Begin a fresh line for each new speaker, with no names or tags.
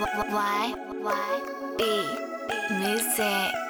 Y Y E Music.